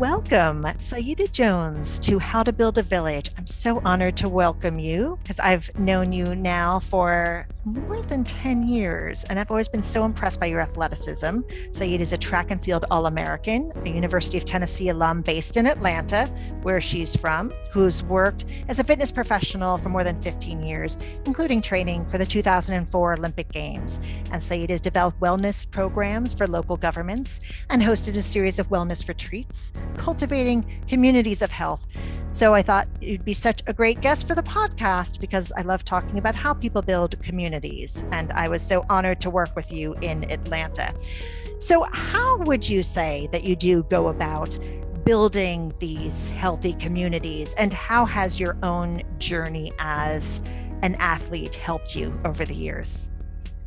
Welcome, Saida Jones, to How to Build a Village. I'm so honored to welcome you because I've known you now for more than 10 years, and I've always been so impressed by your athleticism. Saida is a track and field All American, a University of Tennessee alum based in Atlanta, where she's from, who's worked as a fitness professional for more than 15 years, including training for the 2004 Olympic Games. And Saida has developed wellness programs for local governments and hosted a series of wellness retreats cultivating communities of health. So I thought you'd be such a great guest for the podcast because I love talking about how people build communities. And I was so honored to work with you in Atlanta. So, how would you say that you do go about building these healthy communities? And how has your own journey as an athlete helped you over the years?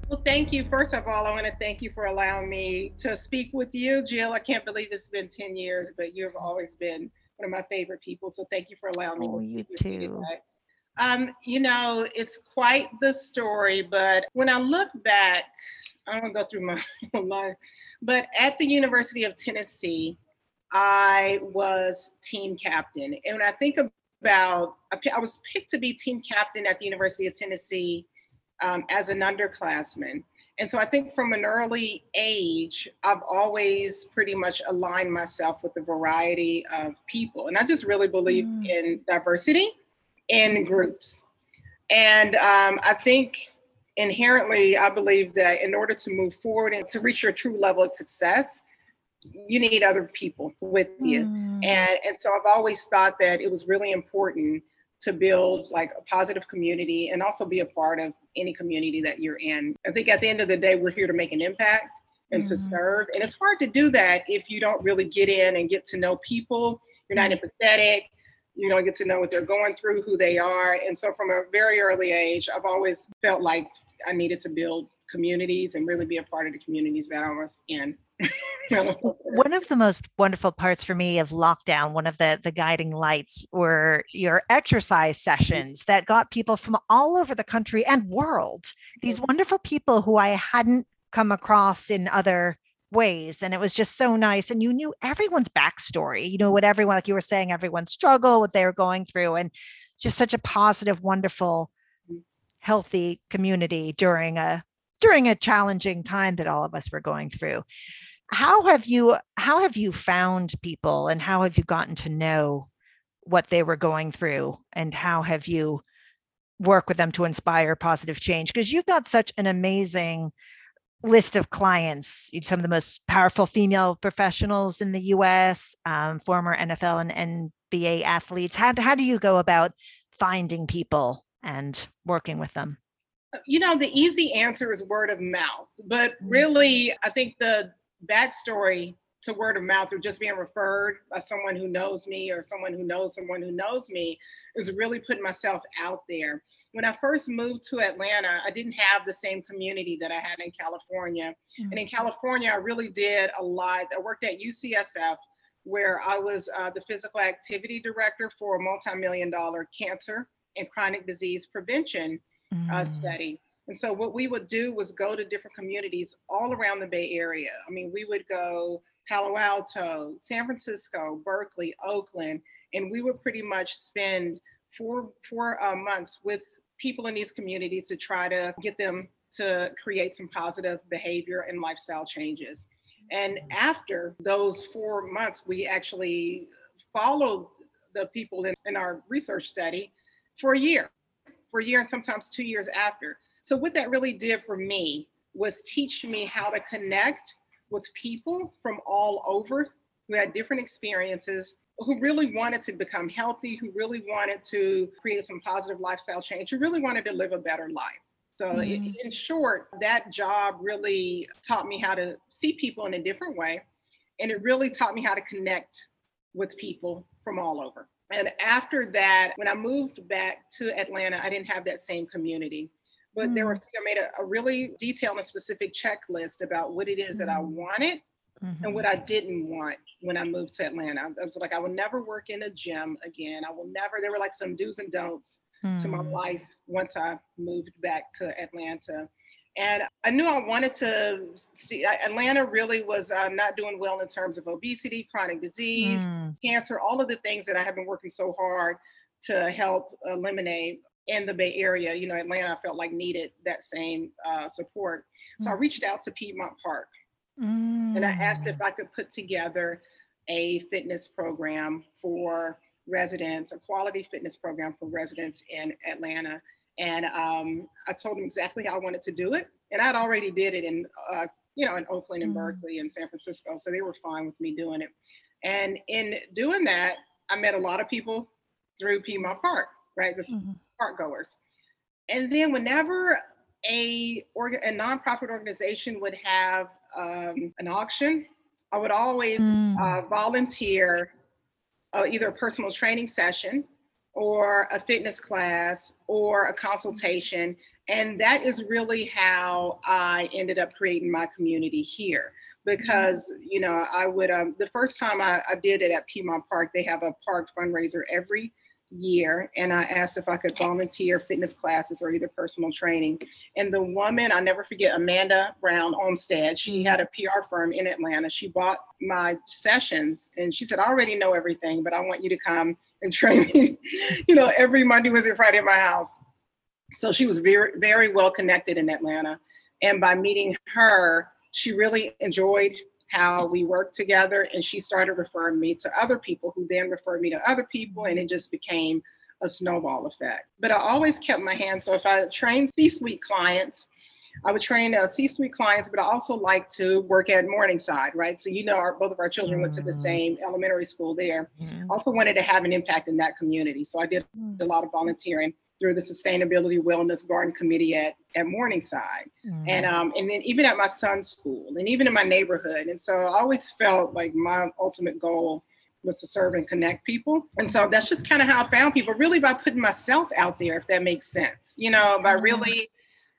Well, thank you. First of all, I want to thank you for allowing me to speak with you, Jill. I can't believe it's been 10 years, but you've always been one of my favorite people. So thank you for allowing me oh, to speak you with too. you today. Um, you know, it's quite the story, but when I look back, I don't want to go through my life, but at the University of Tennessee, I was team captain. And when I think about, I was picked to be team captain at the University of Tennessee um, as an underclassman. And so I think from an early age, I've always pretty much aligned myself with a variety of people. And I just really believe mm. in diversity in groups. And um, I think inherently, I believe that in order to move forward and to reach your true level of success, you need other people with you. Mm. And, and so I've always thought that it was really important to build like a positive community and also be a part of any community that you're in. I think at the end of the day, we're here to make an impact and mm-hmm. to serve. And it's hard to do that if you don't really get in and get to know people. You're not mm-hmm. empathetic. You don't get to know what they're going through, who they are. And so from a very early age, I've always felt like I needed to build communities and really be a part of the communities that I was in. one of the most wonderful parts for me of lockdown, one of the the guiding lights were your exercise mm-hmm. sessions that got people from all over the country and world. These mm-hmm. wonderful people who I hadn't come across in other ways and it was just so nice and you knew everyone's backstory you know what everyone like you were saying everyone's struggle what they were going through and just such a positive wonderful mm. healthy community during a during a challenging time that all of us were going through how have you how have you found people and how have you gotten to know what they were going through? And how have you work with them to inspire positive change? Because you've got such an amazing list of clients some of the most powerful female professionals in the us um, former nfl and nba athletes. How, how do you go about finding people and working with them you know the easy answer is word of mouth but mm. really i think the backstory to word of mouth or just being referred by someone who knows me or someone who knows someone who knows me is really putting myself out there. When I first moved to Atlanta, I didn't have the same community that I had in California. Mm-hmm. And in California, I really did a lot. I worked at UCSF, where I was uh, the physical activity director for a multi million dollar cancer and chronic disease prevention mm-hmm. uh, mm. study. And so what we would do was go to different communities all around the Bay Area. I mean, we would go Palo Alto, San Francisco, Berkeley, Oakland, and we would pretty much spend four four uh, months with people in these communities to try to get them to create some positive behavior and lifestyle changes. And after those four months, we actually followed the people in, in our research study for a year, for a year and sometimes two years after. So, what that really did for me was teach me how to connect with people from all over who had different experiences, who really wanted to become healthy, who really wanted to create some positive lifestyle change, who really wanted to live a better life. So, mm-hmm. in short, that job really taught me how to see people in a different way. And it really taught me how to connect with people from all over. And after that, when I moved back to Atlanta, I didn't have that same community but mm. there were I made a, a, really detailed and specific checklist about what it is mm. that I mm. wanted mm-hmm. and what I didn't want when I moved to Atlanta. I was like, I will never work in a gym again. I will never. There were like some do's and don'ts mm. to my mm. life once I moved back to Atlanta. And I knew I wanted to. See, Atlanta really was uh, not doing well in terms of obesity, chronic disease, mm. cancer, all of the things that I have been working so hard to help eliminate in the Bay Area. You know, Atlanta I felt like needed that same uh, support. So mm. I reached out to Piedmont Park mm. and I asked if mm. I could put together a fitness program for residents, a quality fitness program for residents in Atlanta. And um, I told them exactly how I wanted to do it. And I'd already did it in, uh, you know, in Oakland and mm. Berkeley and San Francisco. So they were fine with me doing it. And in doing that, I met a lot of people through Piedmont Park, right? The mm-hmm. park goers. And then whenever a, orga- a nonprofit organization would have um, an auction, I would always mm. uh, volunteer uh, either a personal training session or a fitness class or a consultation. And that is really how I ended up creating my community here. Because, you know, I would, um, the first time I, I did it at Piedmont Park, they have a park fundraiser every year and I asked if I could volunteer fitness classes or either personal training. And the woman, I never forget, Amanda Brown Olmstead, she had a PR firm in Atlanta. She bought my sessions and she said, I already know everything, but I want you to come and training, you know, every Monday, Wednesday, Friday at my house. So she was very, very well connected in Atlanta. And by meeting her, she really enjoyed how we worked together and she started referring me to other people who then referred me to other people and it just became a snowball effect but i always kept my hand so if i trained c-suite clients i would train uh, c-suite clients but i also like to work at morningside right so you know our, both of our children mm-hmm. went to the mm-hmm. same elementary school there mm-hmm. also wanted to have an impact in that community so i did mm-hmm. a lot of volunteering through the Sustainability Wellness Garden Committee at, at Morningside. Mm-hmm. And um, and then even at my son's school and even in my neighborhood. And so I always felt like my ultimate goal was to serve and connect people. And so that's just kind of how I found people, really by putting myself out there, if that makes sense. You know, by really,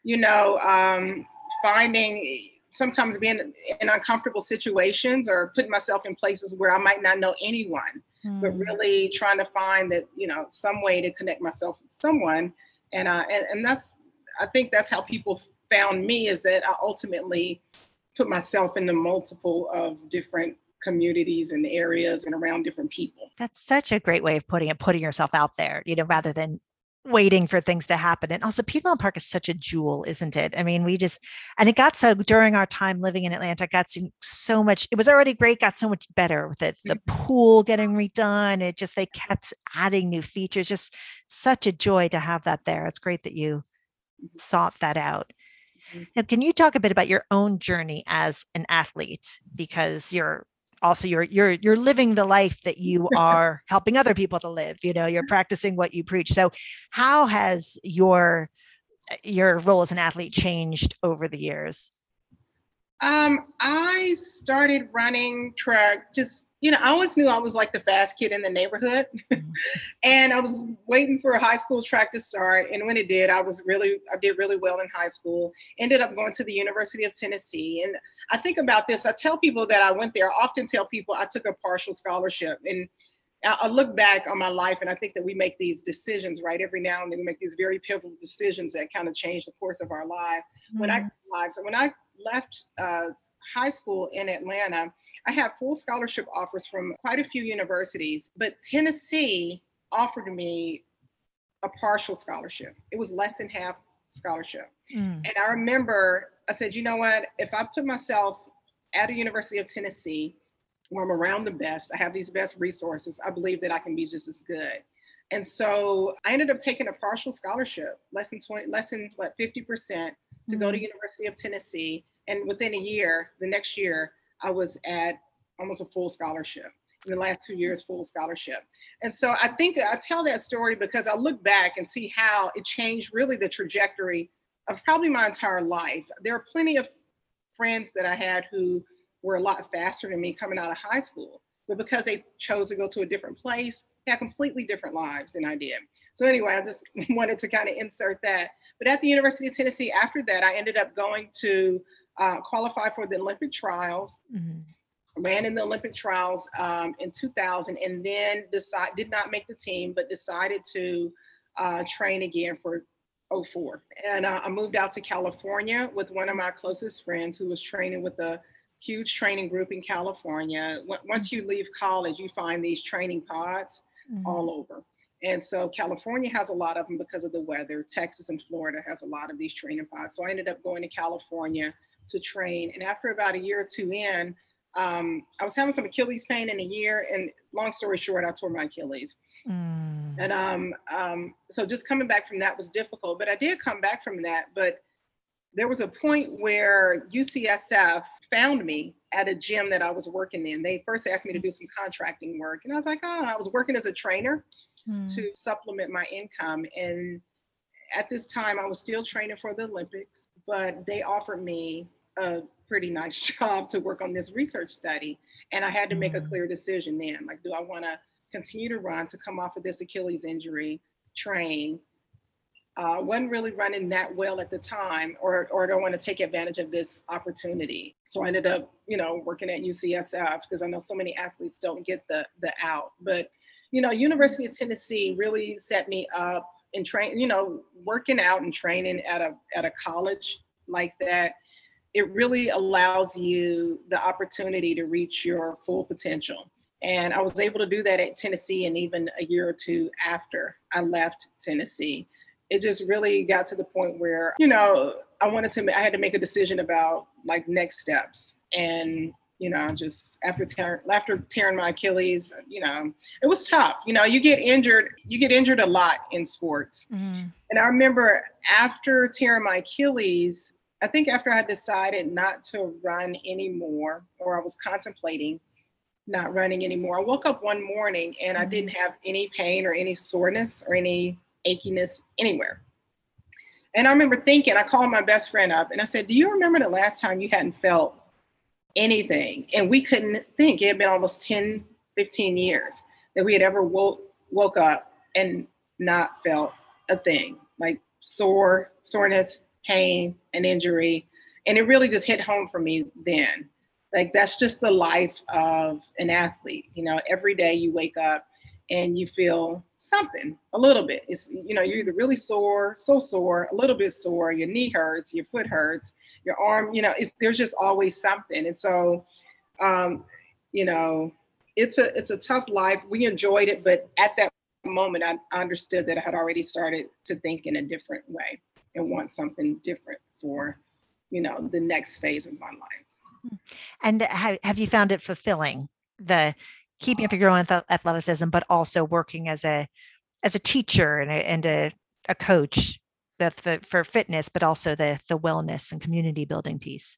you know, um, finding sometimes being in uncomfortable situations or putting myself in places where I might not know anyone mm. but really trying to find that you know some way to connect myself with someone and uh and, and that's i think that's how people found me is that i ultimately put myself into multiple of different communities and areas and around different people. That's such a great way of putting it, putting yourself out there, you know, rather than waiting for things to happen. And also, Piedmont Park is such a jewel, isn't it? I mean, we just, and it got so during our time living in Atlanta, got so, so much, it was already great, got so much better with it. The mm-hmm. pool getting redone, it just, they kept adding new features, just such a joy to have that there. It's great that you mm-hmm. sought that out. Mm-hmm. Now, can you talk a bit about your own journey as an athlete? Because you're also you're you're you're living the life that you are helping other people to live you know you're practicing what you preach. So how has your your role as an athlete changed over the years? Um i started running track just you know, I always knew I was like the fast kid in the neighborhood. Mm-hmm. and I was waiting for a high school track to start. And when it did, I was really, I did really well in high school. Ended up going to the University of Tennessee. And I think about this, I tell people that I went there. I often tell people I took a partial scholarship. And I look back on my life and I think that we make these decisions, right? Every now and then we make these very pivotal decisions that kind of change the course of our life. Mm-hmm. When I mm-hmm. lives, when I left uh, high school in Atlanta, I had full scholarship offers from quite a few universities, but Tennessee offered me a partial scholarship. It was less than half scholarship. Mm. And I remember I said, you know what? If I put myself at a University of Tennessee where I'm around the best, I have these best resources, I believe that I can be just as good. And so I ended up taking a partial scholarship, less than 20, less than what 50% to mm. go to. University of Tennessee. And within a year, the next year, I was at almost a full scholarship. In the last two years, full scholarship. And so I think I tell that story because I look back and see how it changed really the trajectory of probably my entire life. There are plenty of friends that I had who were a lot faster than me coming out of high school, but because they chose to go to a different place, they had completely different lives than I did. So anyway, I just wanted to kind of insert that. But at the University of Tennessee, after that, I ended up going to uh, qualified for the Olympic trials. Mm-hmm. Ran in the Olympic trials um, in 2000, and then decide did not make the team, but decided to uh, train again for 04. And uh, I moved out to California with one of my closest friends who was training with a huge training group in California. Once you leave college, you find these training pods mm-hmm. all over. And so California has a lot of them because of the weather. Texas and Florida has a lot of these training pods. So I ended up going to California to train. And after about a year or two in, um, I was having some Achilles pain in a year. And long story short, I tore my Achilles. Mm. And um, um, so just coming back from that was difficult. But I did come back from that. But there was a point where UCSF found me at a gym that I was working in. They first asked me to do some contracting work, and I was like, oh, I was working as a trainer mm. to supplement my income. And at this time, I was still training for the Olympics, but they offered me a pretty nice job to work on this research study. And I had to make a hmm. clear decision then like, do I want to continue to run to come off of this Achilles injury, train, uh, wasn't really running that well at the time, or or don't want to take advantage of this opportunity. So I ended up, you know, working at UCSF because I know so many athletes don't get the the out. But you know, University of Tennessee really set me up in train. You know, working out and training at a at a college like that, it really allows you the opportunity to reach your full potential. And I was able to do that at Tennessee, and even a year or two after I left Tennessee it just really got to the point where, you know, I wanted to, I had to make a decision about like next steps. And, you know, just after tearing, after tearing my Achilles, you know, it was tough. You know, you get injured, you get injured a lot in sports. Mm-hmm. And I remember after tearing my Achilles, I think after I decided not to run anymore, or I was contemplating not running anymore, I woke up one morning and mm-hmm. I didn't have any pain or any soreness or any achiness anywhere. And I remember thinking, I called my best friend up and I said, Do you remember the last time you hadn't felt anything? And we couldn't think. It had been almost 10, 15 years that we had ever woke, woke up and not felt a thing like sore, soreness, pain, and injury. And it really just hit home for me then. Like that's just the life of an athlete. You know, every day you wake up and you feel something a little bit. It's you know you're either really sore, so sore, a little bit sore, your knee hurts, your foot hurts, your arm. You know, there's just always something. And so, um, you know, it's a it's a tough life. We enjoyed it, but at that moment, I understood that I had already started to think in a different way and want something different for you know the next phase of my life. And have you found it fulfilling? the keeping up your own athleticism, but also working as a as a teacher and a, and a, a coach the, the, for fitness, but also the the wellness and community building piece.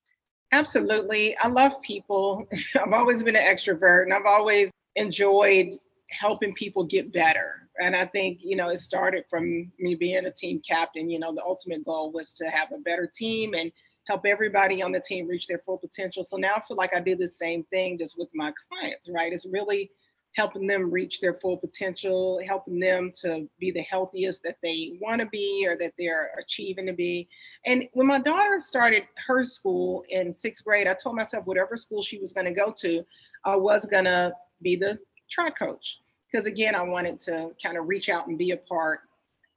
Absolutely, I love people. I've always been an extrovert, and I've always enjoyed helping people get better. And I think you know it started from me being a team captain. You know, the ultimate goal was to have a better team and help everybody on the team reach their full potential. So now I feel like I do the same thing just with my clients, right? It's really helping them reach their full potential, helping them to be the healthiest that they want to be or that they're achieving to be. And when my daughter started her school in sixth grade, I told myself whatever school she was going to go to, I was going to be the track coach. Because again, I wanted to kind of reach out and be a part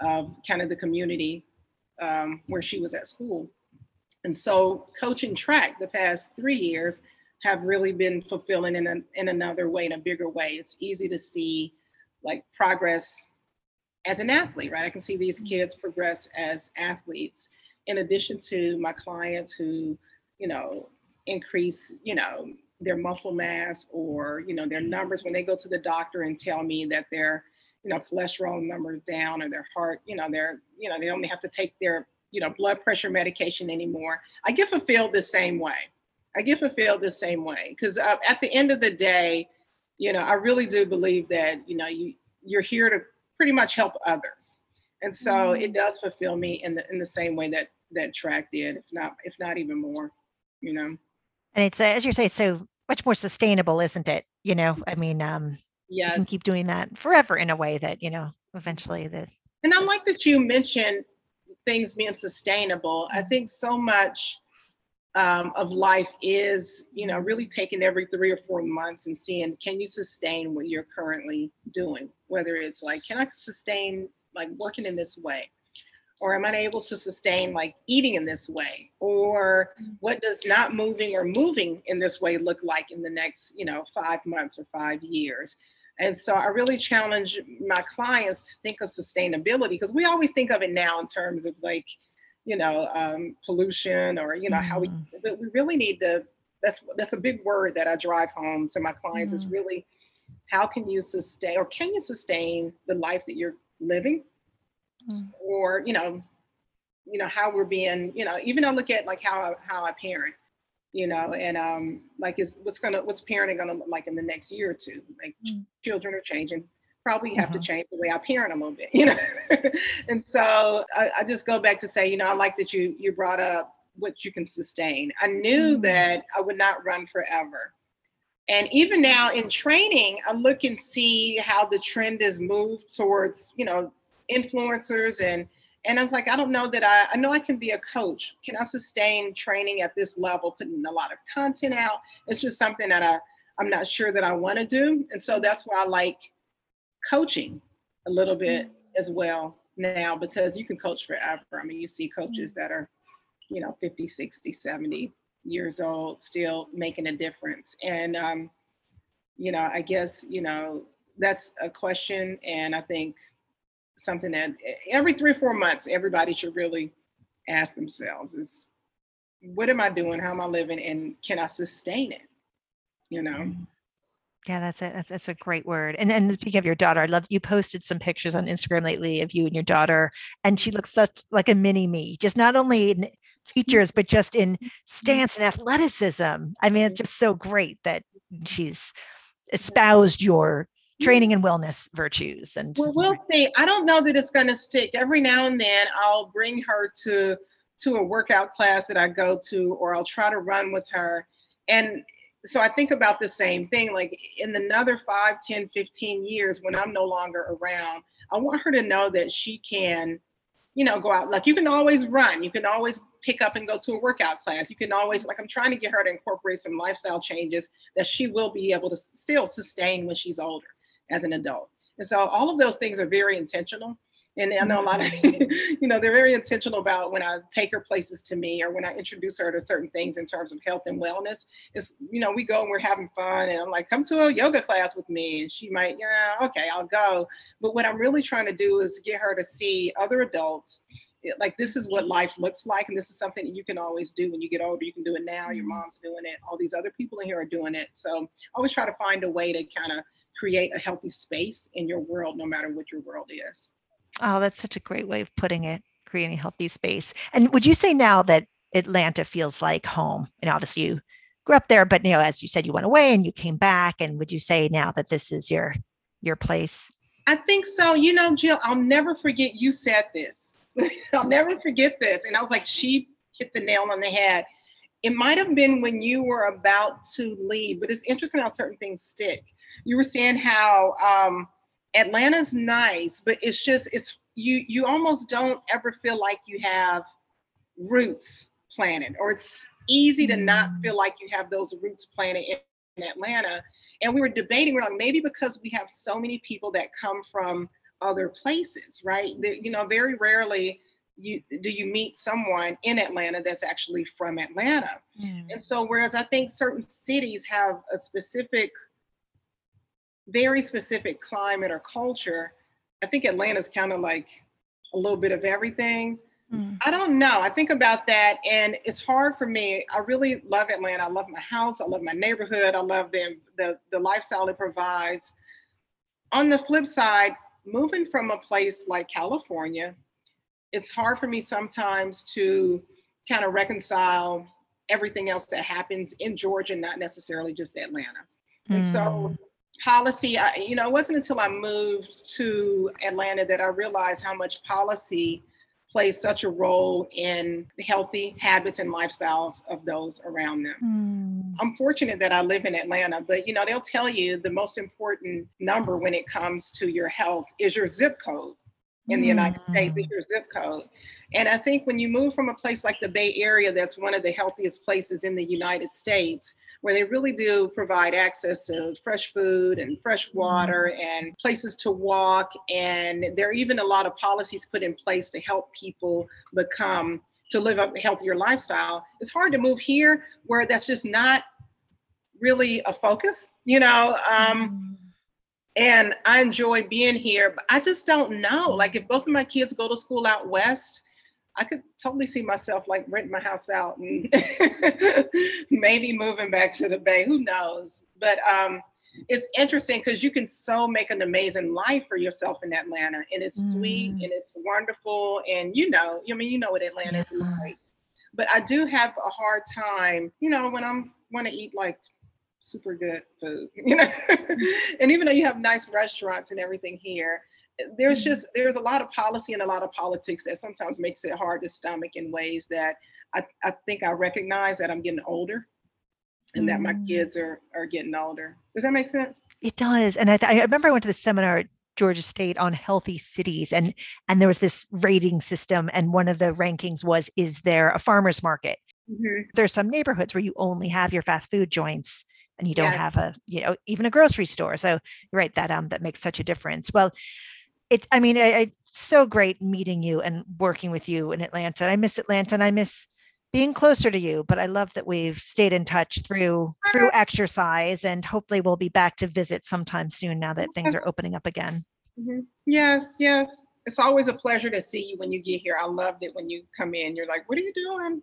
of kind of the community um, where she was at school. And so coaching track the past three years have really been fulfilling in, a, in another way, in a bigger way. It's easy to see like progress as an athlete, right? I can see these kids progress as athletes in addition to my clients who, you know, increase, you know, their muscle mass or, you know, their numbers when they go to the doctor and tell me that their, you know, cholesterol numbers down or their heart, you know, they're, you know, they only have to take their you know, blood pressure medication anymore. I get fulfilled the same way. I get fulfilled the same way because uh, at the end of the day, you know, I really do believe that you know you you're here to pretty much help others, and so mm-hmm. it does fulfill me in the in the same way that that track did, if not if not even more, you know. And it's as you say, it's so much more sustainable, isn't it? You know, I mean, um, yes. you can keep doing that forever in a way that you know eventually the. And I like that you mentioned things being sustainable. I think so much um, of life is, you know, really taking every three or four months and seeing can you sustain what you're currently doing? Whether it's like, can I sustain like working in this way? Or am I able to sustain like eating in this way? Or what does not moving or moving in this way look like in the next, you know, five months or five years? And so I really challenge my clients to think of sustainability because we always think of it now in terms of like, you know, um, pollution or you know mm. how we. Mm. But we really need to. That's that's a big word that I drive home to my clients mm. is really how can you sustain or can you sustain the life that you're living mm. or you know you know how we're being you know even i look at like how how i parent you know and um like is what's gonna what's parenting gonna look like in the next year or two like mm. children are changing probably have uh-huh. to change the way i parent a little bit you know and so I, I, just go back to say you know i like that you you brought up what you can sustain i knew mm. that i would not run forever and even now in training i look and see how the trend has moved towards you know influencers and and I was like, I don't know that I, I know I can be a coach. Can I sustain training at this level, putting a lot of content out? It's just something that I, I'm not sure that I want to do. And so that's why I like coaching a little bit mm-hmm. as well now because you can coach forever. I mean, you see coaches that are, you know, 50, 60, 70 years old, still making a difference. And, um, you know, I guess, you know, that's a question. And I think something that every three or four months, everybody should really ask themselves is what am I doing? How am I living? And can I sustain it? You know? Mm-hmm. Yeah, that's a that's a great word. And and speaking of your daughter, I love you posted some pictures on Instagram lately of you and your daughter, and she looks such like a mini me, just not only in features but just in stance and athleticism. I mean, it's just so great that she's espoused your Mm-hmm. training and wellness virtues and well we'll see. I don't know that it's going to stick. Every now and then i'll bring her to to a workout class that i go to or i'll try to run with her. And so i think about the same thing like in another 5 10 15 years when i'm no longer around i want her to know that she can you know go out. Like you can always run. You can always pick up and go to a workout class. You can always like i'm trying to get her to incorporate some lifestyle changes that she will be able to still sustain when she's older as an adult. And so all of those things are very intentional. And I know a lot of, mm-hmm. you know, they're very intentional about when I take her places to me or when I introduce her to certain things in terms of health and wellness. It's, you know, we go and we're having fun and I'm like, come to a yoga class with me. And she might, yeah, okay, I'll go. But what I'm really trying to do is get her to see other adults like this is what life looks like and this is something that you can always do when you get older you can do it now your mm-hmm. mom's doing it all these other people in here are doing it so always try to find a way to kind of create a healthy space in your world, no matter what your world is. Oh, that's such a great way of putting it, creating a healthy space. And would you say now that Atlanta feels like home? And obviously you grew up there, but you know, as you said, you went away and you came back. And would you say now that this is your your place? I think so. You know, Jill, I'll never forget you said this. I'll never forget this. And I was like, she hit the nail on the head. It might have been when you were about to leave, but it's interesting how certain things stick you were saying how um, Atlanta's nice, but it's just it's you you almost don't ever feel like you have roots planted, or it's easy to not mm. feel like you have those roots planted in, in Atlanta. And we were debating, we're like maybe because we have so many people that come from other places, right? That, you know, very rarely you do you meet someone in Atlanta that's actually from Atlanta. And so whereas I think certain cities have a specific very specific climate or culture, I think Atlanta's kind of like a little bit of everything. Mm. I don't know. I think about that, and it's hard for me. I really love Atlanta. I love my house. I love my neighborhood. I love the the, the lifestyle it provides. On the flip side, moving from a place like California, it's hard for me sometimes to kind of reconcile everything else that happens in Georgia, not necessarily just Atlanta. And so mm policy, I, you know, it wasn't until I moved to Atlanta that I realized how much policy plays such a role in healthy habits and lifestyles of those around them. Mm. I'm fortunate that I live in Atlanta, but you know, they'll tell you the most important number when it comes to your health is your zip code. in the United States, is mm. your zip code. And I think when you move from a place like the Bay Area, that's one of the healthiest places in the United States, where they really do provide access to fresh food and fresh water mm. and places to walk. And there are even a lot of policies put in place to help people become to live a healthier lifestyle. It's hard to move here where that's just not really a focus, you know. Um, mm and I enjoy being here, but I just don't know. Like if both of my kids go to school out west, I could totally see myself like renting my house out and maybe moving back to the Bay. Who knows? But um, it's interesting because you can so make an amazing life for yourself in Atlanta, and it's mm. sweet and it's wonderful, and you know, I mean, you know what Atlanta yeah. is like. But I do have a hard time, you know, when I'm want to eat like super good food, you know. and even though you have nice restaurants and everything here, there's mm-hmm. just there's a lot of policy and a lot of politics that sometimes makes it hard to stomach in ways that I, I think I recognize that I'm getting older and that my mm. kids are are getting older. Does that make sense? It does. And I, th- I remember I went to the seminar at Georgia State on healthy cities and and there was this rating system and one of the rankings was is there a farmers market? Mm-hmm. There's some neighborhoods where you only have your fast food joints and you don't yes. have a you know even a grocery store so you're right that um that makes such a difference well it's i mean I, it's so great meeting you and working with you in atlanta. I miss atlanta and i miss being closer to you but i love that we've stayed in touch through through exercise and hopefully we'll be back to visit sometime soon now that things are opening up again. Mm-hmm. yes yes. It's always a pleasure to see you when you get here. I loved it when you come in. You're like what are you doing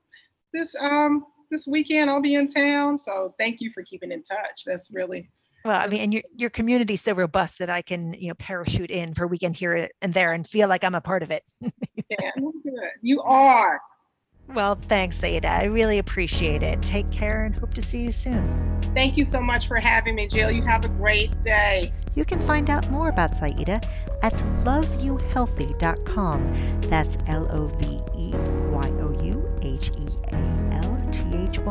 this um this weekend? I'll be in town. So thank you for keeping in touch. That's really well, I mean, and your your community is so robust that I can, you know, parachute in for a weekend here and there and feel like I'm a part of it. yeah. You are. Well, thanks, Saida. I really appreciate it. Take care and hope to see you soon. Thank you so much for having me, Jill. You have a great day. You can find out more about Saida at loveyouhealthy.com. That's L O V E Y O U H E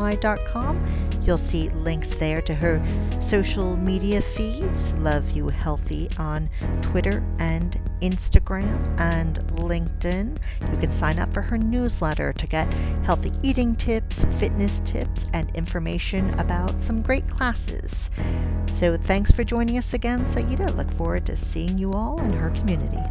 hy.com. You'll see links there to her social media feeds, Love You Healthy on Twitter and Instagram and LinkedIn. You can sign up for her newsletter to get healthy eating tips, fitness tips, and information about some great classes. So thanks for joining us again, Saida. Look forward to seeing you all in her community.